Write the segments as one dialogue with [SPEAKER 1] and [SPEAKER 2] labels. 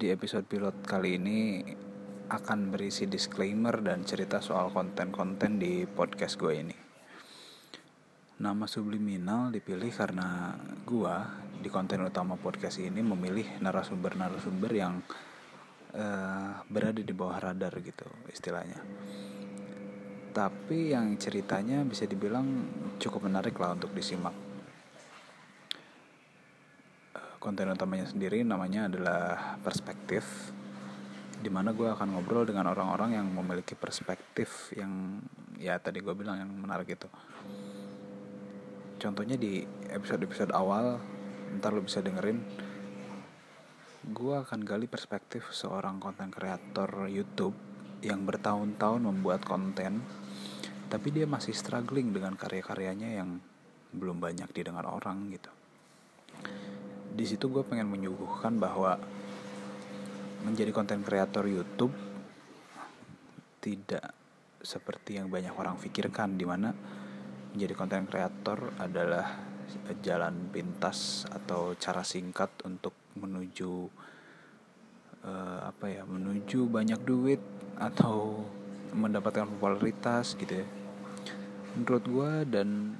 [SPEAKER 1] di episode pilot kali ini akan berisi disclaimer dan cerita soal konten-konten di podcast gue ini. Nama subliminal dipilih karena gue di konten utama podcast ini memilih narasumber-narasumber yang uh, berada di bawah radar gitu istilahnya. Tapi yang ceritanya bisa dibilang cukup menarik lah untuk disimak konten utamanya sendiri namanya adalah perspektif di mana gue akan ngobrol dengan orang-orang yang memiliki perspektif yang ya tadi gue bilang yang menarik itu. Contohnya di episode-episode awal ntar lo bisa dengerin gue akan gali perspektif seorang konten kreator YouTube yang bertahun-tahun membuat konten tapi dia masih struggling dengan karya-karyanya yang belum banyak didengar orang gitu di situ gue pengen menyuguhkan bahwa menjadi konten kreator YouTube tidak seperti yang banyak orang pikirkan di mana menjadi konten kreator adalah jalan pintas atau cara singkat untuk menuju uh, apa ya menuju banyak duit atau mendapatkan popularitas gitu ya. Menurut gue dan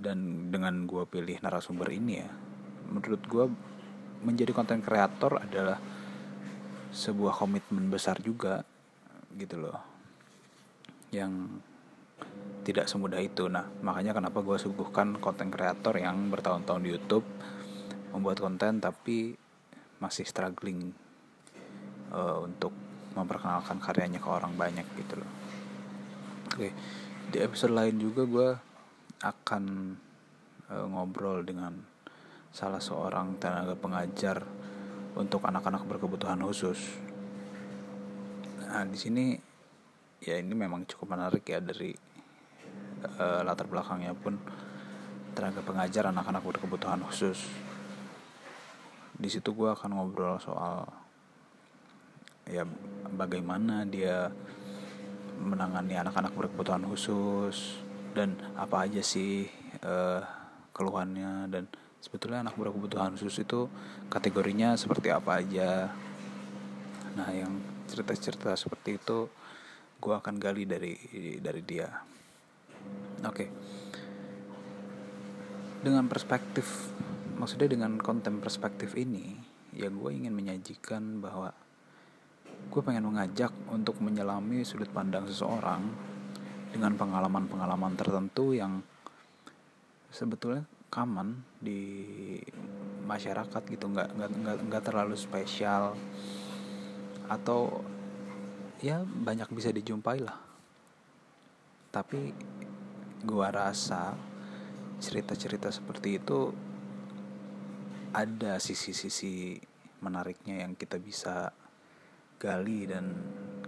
[SPEAKER 1] dan dengan gue pilih narasumber ini ya menurut gue menjadi konten kreator adalah sebuah komitmen besar juga gitu loh. Yang tidak semudah itu. Nah makanya kenapa gue suguhkan konten kreator yang bertahun-tahun di YouTube membuat konten tapi masih struggling uh, untuk memperkenalkan karyanya ke orang banyak gitu loh. Oke di episode lain juga gue akan uh, ngobrol dengan salah seorang tenaga pengajar untuk anak-anak berkebutuhan khusus. Nah, di sini ya ini memang cukup menarik ya dari uh, latar belakangnya pun tenaga pengajar anak-anak berkebutuhan khusus. Di situ gue akan ngobrol soal ya bagaimana dia menangani anak-anak berkebutuhan khusus dan apa aja sih uh, keluhannya dan sebetulnya anak berkebutuhan khusus itu kategorinya seperti apa aja nah yang cerita-cerita seperti itu gue akan gali dari dari dia oke okay. dengan perspektif maksudnya dengan konten perspektif ini ya gue ingin menyajikan bahwa gue pengen mengajak untuk menyelami sudut pandang seseorang dengan pengalaman-pengalaman tertentu yang sebetulnya common di masyarakat gitu nggak nggak nggak nggak terlalu spesial. Atau ya banyak bisa dijumpai lah. Tapi gua rasa cerita-cerita seperti itu ada sisi-sisi menariknya yang kita bisa gali dan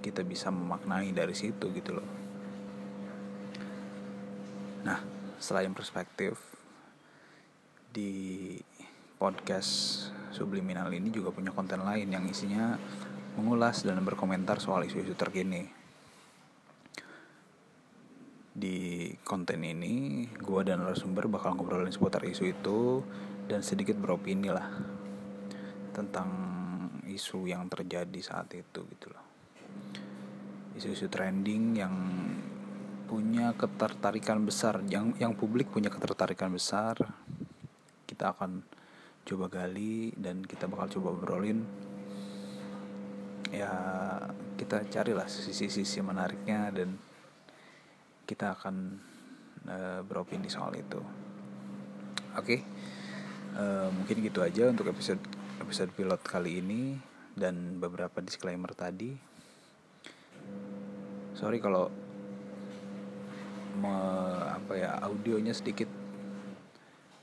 [SPEAKER 1] kita bisa memaknai dari situ gitu loh. Nah selain perspektif di podcast subliminal ini juga punya konten lain yang isinya mengulas dan berkomentar soal isu-isu terkini. Di konten ini, gue dan narasumber bakal ngobrolin seputar isu itu dan sedikit beropini lah tentang isu yang terjadi saat itu gitu loh. Isu-isu trending yang punya ketertarikan besar, yang yang publik punya ketertarikan besar kita akan coba gali dan kita bakal coba obrolin. Ya kita carilah sisi-sisi menariknya dan kita akan uh, beropini soal itu. Oke? Okay? eh, mungkin gitu aja untuk episode episode pilot kali ini dan beberapa disclaimer tadi. Sorry kalau me, apa ya audionya sedikit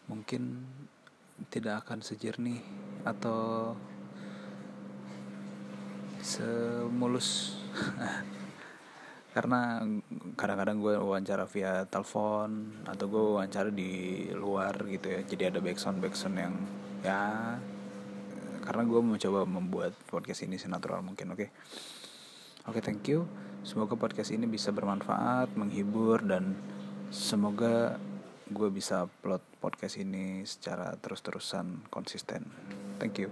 [SPEAKER 1] mungkin tidak akan sejernih atau semulus. Karena kadang-kadang gue wawancara via telepon atau gue wawancara di luar gitu ya. Jadi ada backsound backsound yang ya karena gue mencoba membuat podcast ini senatural mungkin oke? Okay? oke okay, thank you. Semoga podcast ini bisa bermanfaat menghibur dan semoga gue bisa upload podcast ini secara terus-terusan konsisten.
[SPEAKER 2] Thank you.